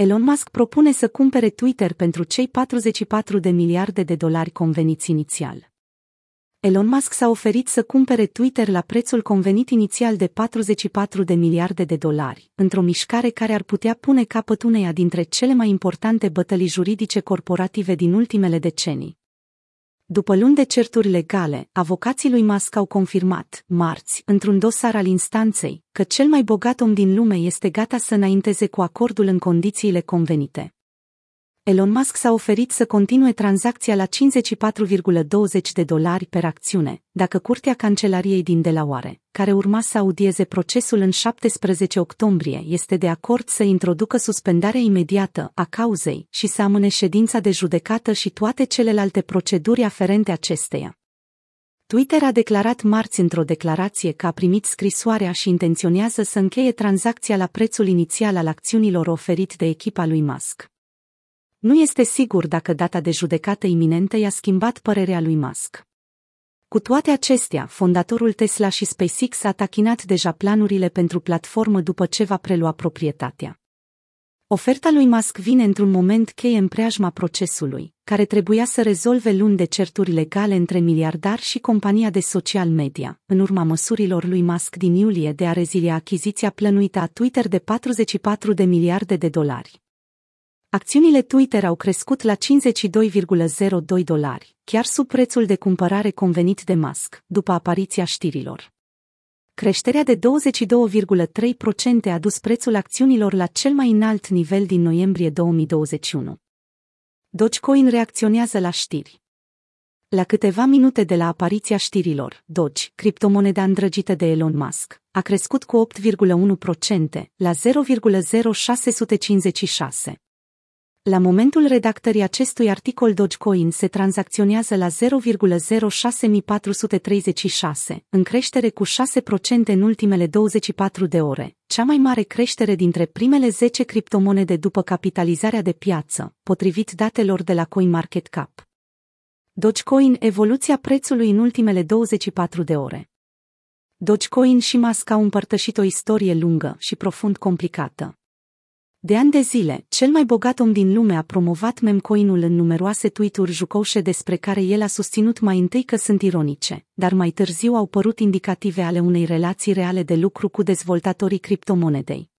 Elon Musk propune să cumpere Twitter pentru cei 44 de miliarde de dolari conveniți inițial. Elon Musk s-a oferit să cumpere Twitter la prețul convenit inițial de 44 de miliarde de dolari, într-o mișcare care ar putea pune capăt uneia dintre cele mai importante bătălii juridice corporative din ultimele decenii. După luni de certuri legale, avocații lui Musk au confirmat, marți, într-un dosar al instanței, că cel mai bogat om din lume este gata să înainteze cu acordul în condițiile convenite. Elon Musk s-a oferit să continue tranzacția la 54,20 de dolari per acțiune, dacă Curtea Cancelariei din Delaware, care urma să audieze procesul în 17 octombrie, este de acord să introducă suspendarea imediată a cauzei și să amâne ședința de judecată și toate celelalte proceduri aferente acesteia. Twitter a declarat marți într-o declarație că a primit scrisoarea și intenționează să încheie tranzacția la prețul inițial al acțiunilor oferit de echipa lui Musk. Nu este sigur dacă data de judecată iminentă i-a schimbat părerea lui Musk. Cu toate acestea, fondatorul Tesla și SpaceX a tachinat deja planurile pentru platformă după ce va prelua proprietatea. Oferta lui Musk vine într-un moment cheie în preajma procesului, care trebuia să rezolve luni de certuri legale între miliardar și compania de social media, în urma măsurilor lui Musk din iulie de a rezilia achiziția plănuită a Twitter de 44 de miliarde de dolari. Acțiunile Twitter au crescut la 52,02 dolari, chiar sub prețul de cumpărare convenit de Musk, după apariția știrilor. Creșterea de 22,3% a dus prețul acțiunilor la cel mai înalt nivel din noiembrie 2021. Dogecoin reacționează la știri. La câteva minute de la apariția știrilor, Doge, criptomoneda îndrăgită de Elon Musk, a crescut cu 8,1% la 0,0656. La momentul redactării acestui articol Dogecoin se tranzacționează la 0,06436, în creștere cu 6% în ultimele 24 de ore, cea mai mare creștere dintre primele 10 criptomonede după capitalizarea de piață, potrivit datelor de la CoinMarketCap. Dogecoin evoluția prețului în ultimele 24 de ore. Dogecoin și Musk au împărtășit o istorie lungă și profund complicată. De ani de zile, cel mai bogat om din lume a promovat memcoinul în numeroase tweet-uri jucoușe despre care el a susținut mai întâi că sunt ironice, dar mai târziu au părut indicative ale unei relații reale de lucru cu dezvoltatorii criptomonedei.